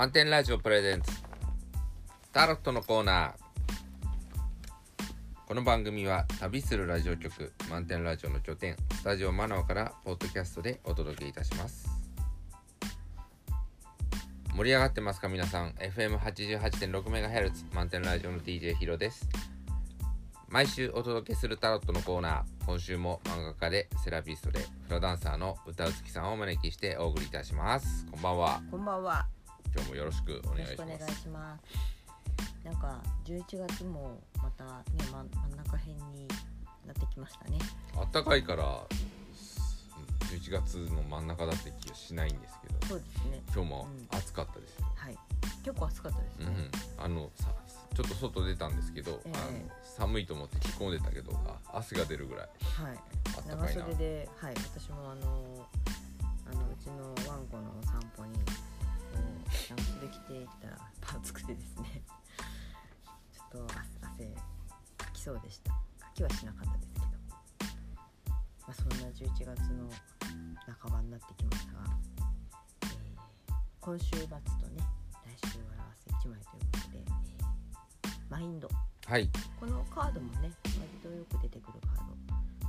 満点ラジオプレゼンツタロットのコーナー。この番組は旅するラジオ局満点ラジオの拠点スタジオマナオからポッドキャストでお届けいたします。盛り上がってますか皆さん？FM88.6MHz 満点ラジオの DJ ヒロです。毎週お届けするタロットのコーナー。今週も漫画家でセラピストでフラダンサーの歌うつきさんをお招きしてお送りいたします。こんばんは。こんばんは。今日もよろしくお願いしよろしくお願いますします。なんか11月もまたね真ん真ん中辺になってきましたね。あったかいからうん11月の真ん中だって気がしないんですけどそうですね。今日もうん暑かったですよ、はい。結構暑かったですね。うんあのさちょっと外出たんですけど、ええあの寒いと思って着込んでたけどあ汗が出るぐらいはい。あった長かいな袖で、はい。私もあのあのうちのワンコのお散歩にこう長袖着ていたらパン暑くてですね。ちょっと汗かきそうでした。かきはしなかったですけど。まあそんな11月の半ばになってきましたが、えー今週末とね来週は合わせ1枚ということで、えーマインドはいこのカードもね割とよく出てくるカー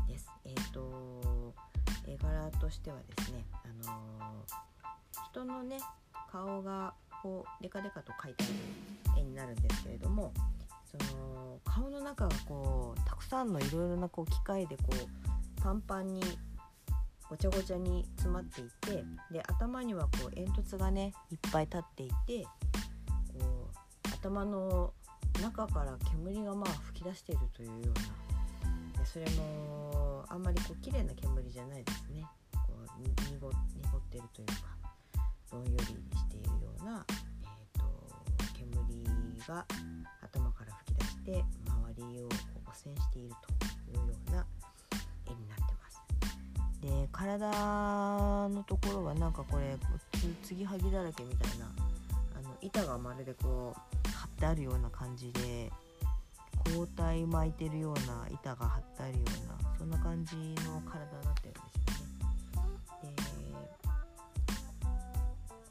ドです。えっ、と絵柄としてはですね、あの人のね顔がこうデカデカと描いてある絵になるんですけれどもその顔の中がこうたくさんのいろいろなこう機械でこうパンパンにごちゃごちゃに詰まっていてで頭にはこう煙突がねいっぱい立っていてこう頭の中から煙がまあ吹き出しているというようなでそれもあんまりこう綺麗な煙じゃないですね。こう濁濁ってるというか。どんよりしているような、えー、と煙が頭から吹き出して周りを汚染しているというような絵になってます。で体のところはなんかこれつ継ぎはぎだらけみたいなあの板がまるでこう貼ってあるような感じで包帯巻いてるような板が貼ってあるようなそんな感じの体になってるんですよ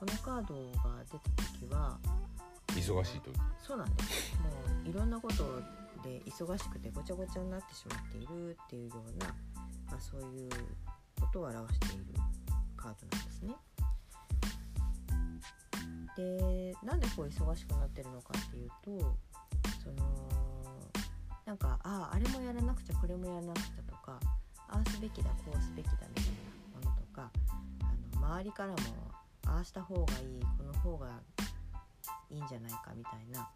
このカードが出た時は忙しい時そうなんですもういろんなことで忙しくてごちゃごちゃになってしまっているっていうような、まあ、そういうことを表しているカードなんですね。でなんでこう忙しくなってるのかっていうとそのなんかあああれもやらなくちゃこれもやらなくちゃとかああすべきだこうすべきだみたいなものとかあの周りからもああした方がいいこの方がいいんじゃないかみたいな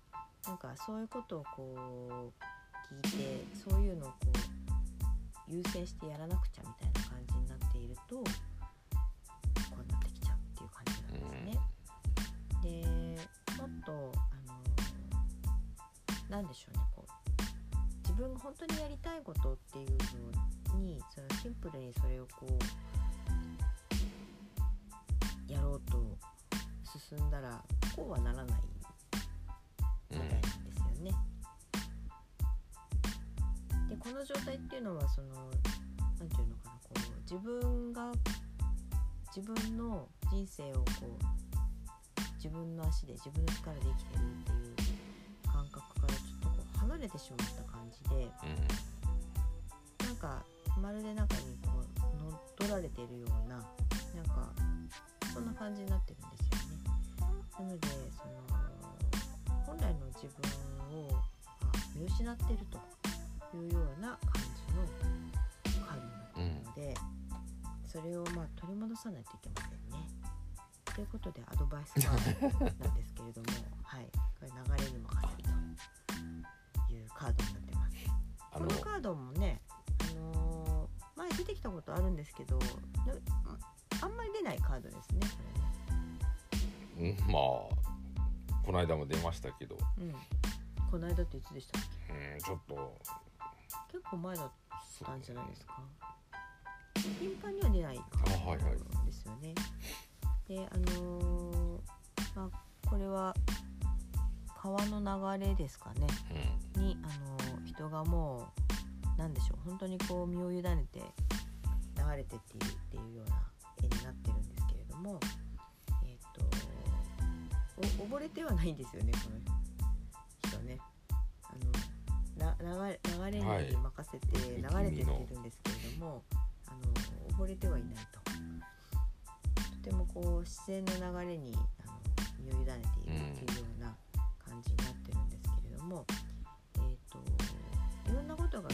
なんかそういうことをこう聞いてそういうのをこう優先してやらなくちゃみたいな感じになっているとこうなってきちゃうっていう感じなんですね。でもっとあのなんでしょうねこう自分が本当にやりたいことっていうのにそのシンプルにそれをこう進んだらこうはならないうんみたいなんですよね。でこの状態っていうのはその何て言うのかなこう自分が自分の人生をこう自分の足で自分の力で生きてるっていう感覚からちょっとこう離れてしまった感じでなんかまるで中にこう乗っ取られてるようななんかそんな感じになってるんですよね。なのでその本来の自分をあ見失ってるというような感じのカードになっているので、それをま取り戻さないといけませんね。ということでアドバイスカードなんですけれども、はい、これ流れに任せるというカードになってます。このカードもね、あのー前出てきたことあるんですけどあんまり出ないカードですねこうんまあこの間も出ましたけど。うん、この間っていつでしたっうん、ちょっと。け結構前だったんじゃないですか。頻繁には出ないカーあはいはい。ドですよね。であのーまあこれは川の流れですかね。うに、あのー人がもうなんでしょう。本当にこう身を委ねて流れてっているっていうような絵になってるんですけれども、溺れてはないんですよねこの人ね。あのな流れ流れに任せて流れてってるんですけれども、あの溺れてはいないと。とてもこう自然の流れにあの身を委ねているっていうような感じになってるんですけれども、えっ、といろんなことが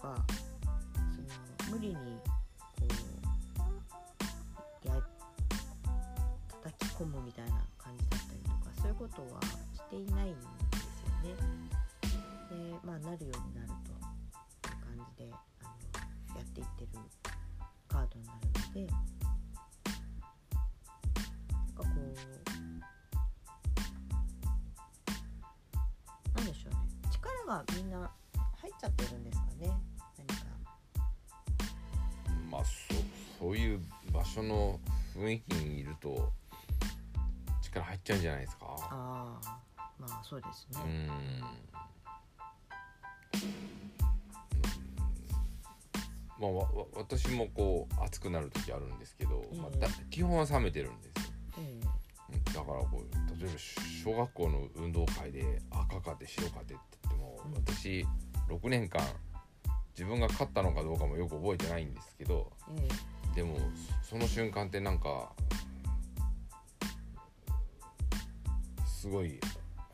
かその無理にこうや叩き込むみたいな感じだったりとかそういうことはしていないんですよね。でまあなるようになるという感じであのやっていってるカードになるのでなんかこうなんでしょうね力がみんな入っちゃってるんですそそういう場所の雰囲気にいると力入っちゃうんじゃないですか？ああまあそうですうね、ん。まあわわ私もこう熱くなる時あるんですけど、まあ、だ基本は冷めてるんですよ。えうんだからこう例えば小学校の運動会で赤かて白かてって言っても、うん。私6年間自分が勝ったのかどうかもよく覚えてないんですけどええでもそその瞬間ってなんかすごい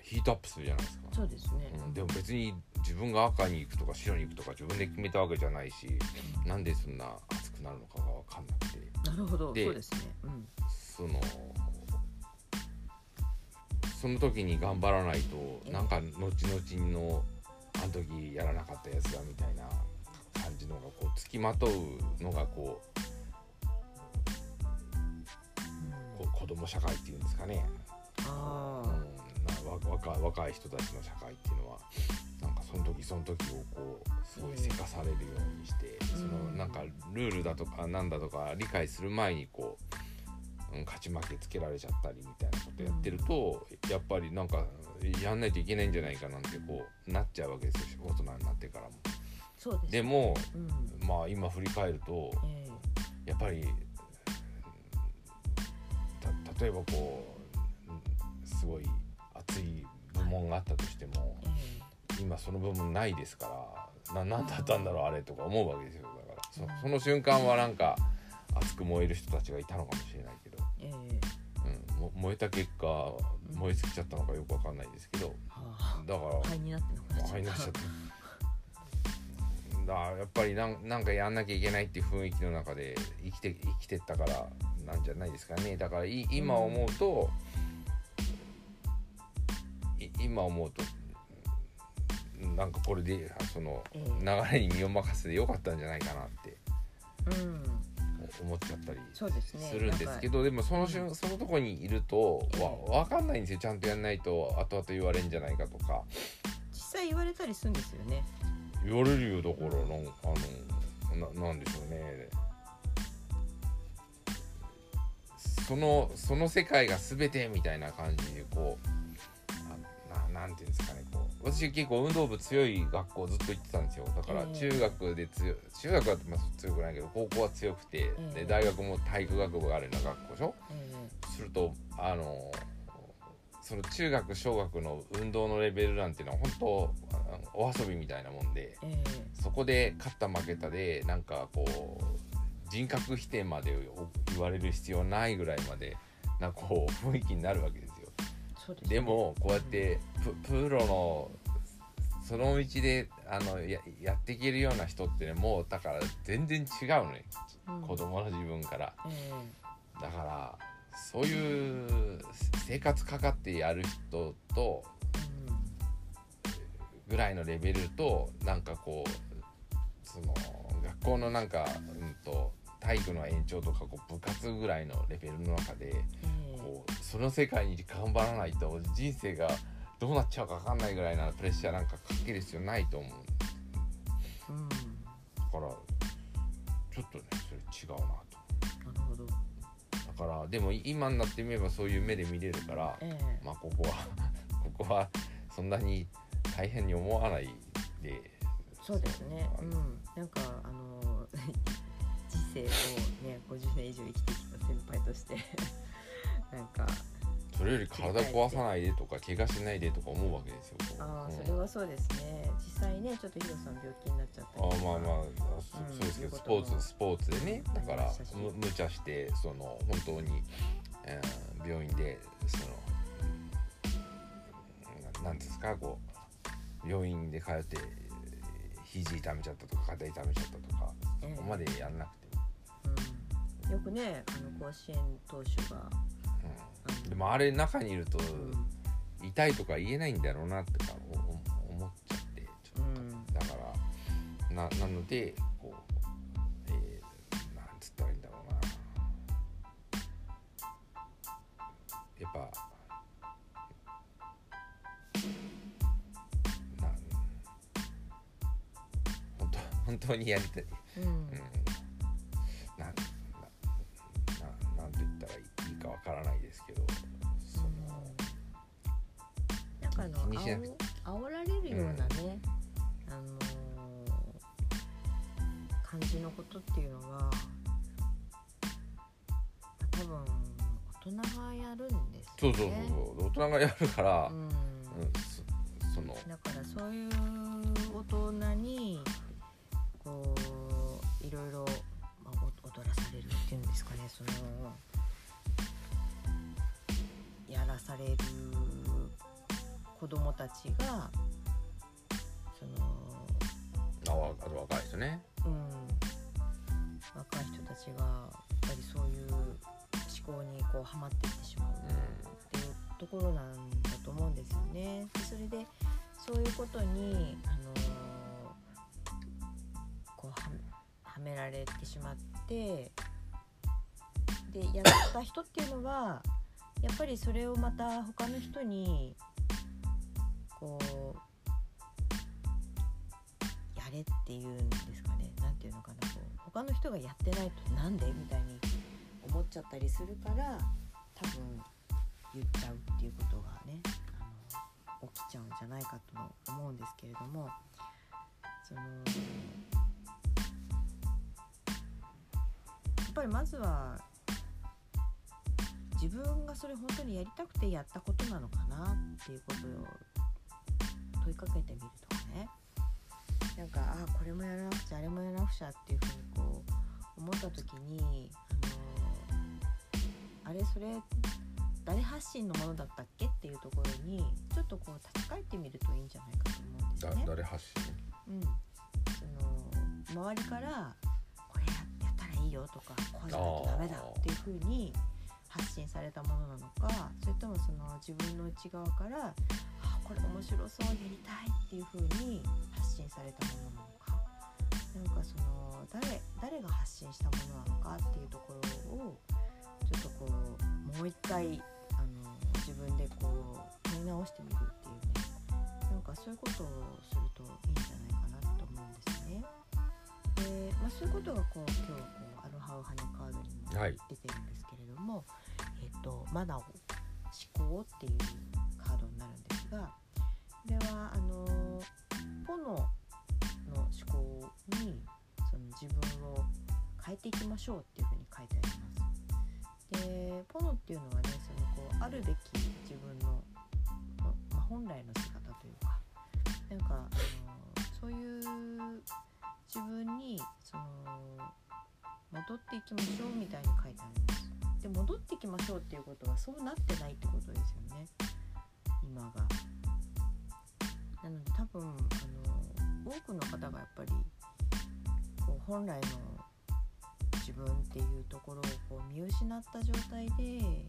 ヒートアップするじゃないですか。え、そうですね、うん、でも別に自分が赤に行くとか白に行くとか自分で決めたわけじゃないしなんでそんな熱くなるのかが分かんなくて。なるほど。でそうですね。うん。そのその時に頑張らないとえ。えなんか後々のあの時やらなかったやつだみたいな感じのがこうつきまとうのがこう子供社会っていうんですかね、あうん、若若い人たちの社会っていうのはなんかその時その時をこうすごいせかされるようにして、そのうんなんかルールだとかなんだとか理解する前にこう、うん、勝ち負けつけられちゃったりみたいなことやってると、やっぱりなんかやんないといけないんじゃないかなんてこうなっちゃうわけですよ大人になってからも。あそうですでもうん。まあ今振り返るとえやっぱりた例えばこううんすごい熱い部門があったとしてもええ今その部分ないですからな何だったんだろうあれとか思うわけですよだから。そその瞬間はなんか熱く燃える人たちがいたのかもしれないけど、ええ。うん、も燃えた結果燃え尽きちゃったのかよくわかんないですけど。はだからあ灰になっちゃった。だやっぱりなんなんかやんなきゃいけないっていう雰囲気の中で生きて生きてったからなんじゃないですかね。だからい今思うと、い今思うとなんかこれでそのえ流れに身を任せてよかったんじゃないかなって。うん。思っちゃったりそうでするんですけどでもその瞬そのとこにいるとわ分かんないんですよ。ちゃんとやんないと後々言われんじゃないかとか。実際言われたりするんですよね。言われるよだからなんあのななんでしょうねそのその世界が全てみたいな感じでこうなななんていうんですかねこう私結構運動部強い学校ずっと行ってたんですよ。だからええ。中学で強い中学はまあ強くないけど高校は強くて、えで大学も体育学部があるような学校でしょ？えするとあのその中学小学の運動のレベルなんていうのは本当お遊びみたいなもんでええ。そこで勝った負けたでなんかこう人格否定まで言われる必要ないぐらいまでなこう 雰囲気になるわけですよ。ですね。でもこうやってププロのその道であのややっていけるような人ってねもうだから全然違うのねうん。子供の自分から。えだからそういう生活かかってやる人とぐらいのレベルとなんかこうその学校のなんか、うん、と体育の延長とかこう部活ぐらいのレベルの中でええこうその世界に頑張らないと人生がどうなっちゃうか分かんないぐらいなプレッシャーなんかかける必要ないと思う。うんだからちょっとねそれ違うなと。なるほど。だからでも今になってみればそういう目で見れるから、ええ。まあここは ここはそんなに大変に思わないで。そうですね。うん。なんかあの人生をね50年以上生きてきた先輩として なんかそれより体壊さないでとか怪我しないでとか思うわけですよああうん。それはそうですね。実際ねちょっとヒロさん病気になっちゃったりあまあまあそうんそうですけど、スポーツスポーツでねだからむ無茶してその本当に、えー病院でそのななんですかこう病院で通って肘痛めちゃったとか肩痛めちゃったとかええそこまでやんなくてよくねあの甲子園投手が、うん、でもあれ中にいるとうん。痛いとか言えないんだろうなってか思っちゃってちょっと、うん。だからななのでこう、えー、なんつったらいいんだろうな。やっぱな本当本当にやりたい、うんしなくあお煽られるようなね、あのー感じのことっていうのは多分大人がやるんですそうそう。そうそう。大人がやるから、うん。うんそその。だからそういう大人にこういろいろ、まあ、お踊らされるっていうんですかねそのやらされる子供たちがその、あわあと若い人ねうん、若い人たちがやっぱりそういう思考にこうはまっていってしまう。うっていうところなんだと思うんですよね。でそれでそういうことに、あのーこうははめられてしまってでやった人っていうのはやっぱりそれをまた他の人にこうやれっていうんですかね。なんていうのかなこう他の人がやってないとなんでみたいに思っちゃったりするから多分言っちゃうっていうことがねあの起きちゃうんじゃないかと思うんですけれどもそのやっぱりまずは自分がそれ本当にやりたくてやったことなのかなっていうことを問いかけてみるとかね。なんかあこれもやらなくちゃあれもやらなくちゃっていうふうにこう思った時にあのあれそれ誰発信のものだったっけっていうところにちょっとこう立ち返ってみるといいんじゃないかと思うんですね。誰発信？うん、その周りからこれややったらいいよとかこうじゃなきゃダメだっていうふうに発信されたものなのかそれともその自分の内側からあこれ面白そうやりたいっていうふうに発信されたものなのか。なんかその誰誰が発信したものなのかっていうところをちょっとこうもう一回あの自分でこう問い直してみるっていうね。なんかそういうことをするといいんじゃないかなと思うんですね。で、まあ、そういうことがこう今日こうアロハオハネカードにもはい。出てるんですけれども、えっ、とマナオ思考っていうこれはあのポノの思考にその自分を変えていきましょうっていうふうに書いてあります。でポノっていうのはねそのこうあるべき自分の、まあ、本来の姿というかなんかあのそういう自分にその戻っていきましょうみたいに書いてあります。で戻っていきましょうっていうことはそうなってないってことですよね今が。なので多分あの多くの方がやっぱりこう本来の自分っていうところをこう見失った状態で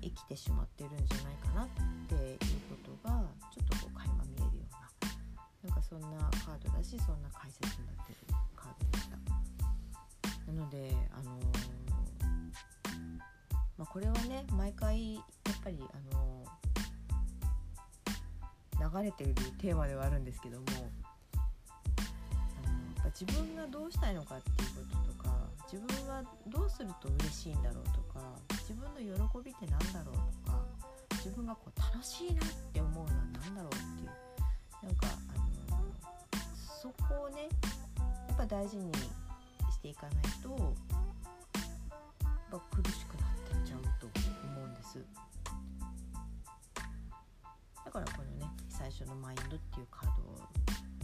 生きてしまってるんじゃないかなっていうことがちょっとこう垣間見えるようななんかそんなカードだしそんな解説になってるカードでした。なのであのまあ、これはね毎回やっぱりあの流れてるテーマではあるんですけどもあのやっぱ自分がどうしたいのかっていうこととか自分はどうすると嬉しいんだろうとか自分の喜びって何だろうとか自分がこう楽しいなって思うのは何だろうっていうなんかあのそこをねやっぱ大事にしていかないとやっぱ苦しくなってっちゃうと思うんです。だからこのね最初のマインドっていうカー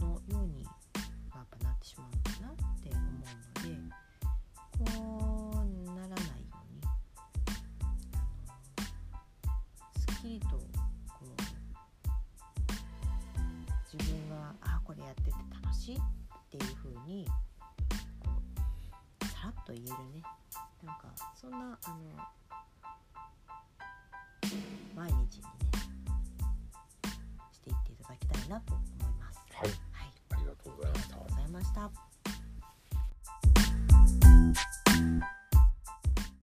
ドのようにまあやっぱなってしまうのかなって思うのでこうならないようにあのすっきりとこう自分がああこれやってて楽しいっていう風にこうさらっと言えるね。なんかそんなあのなと思います。はいはい、ありがとうございましたありがとうございました。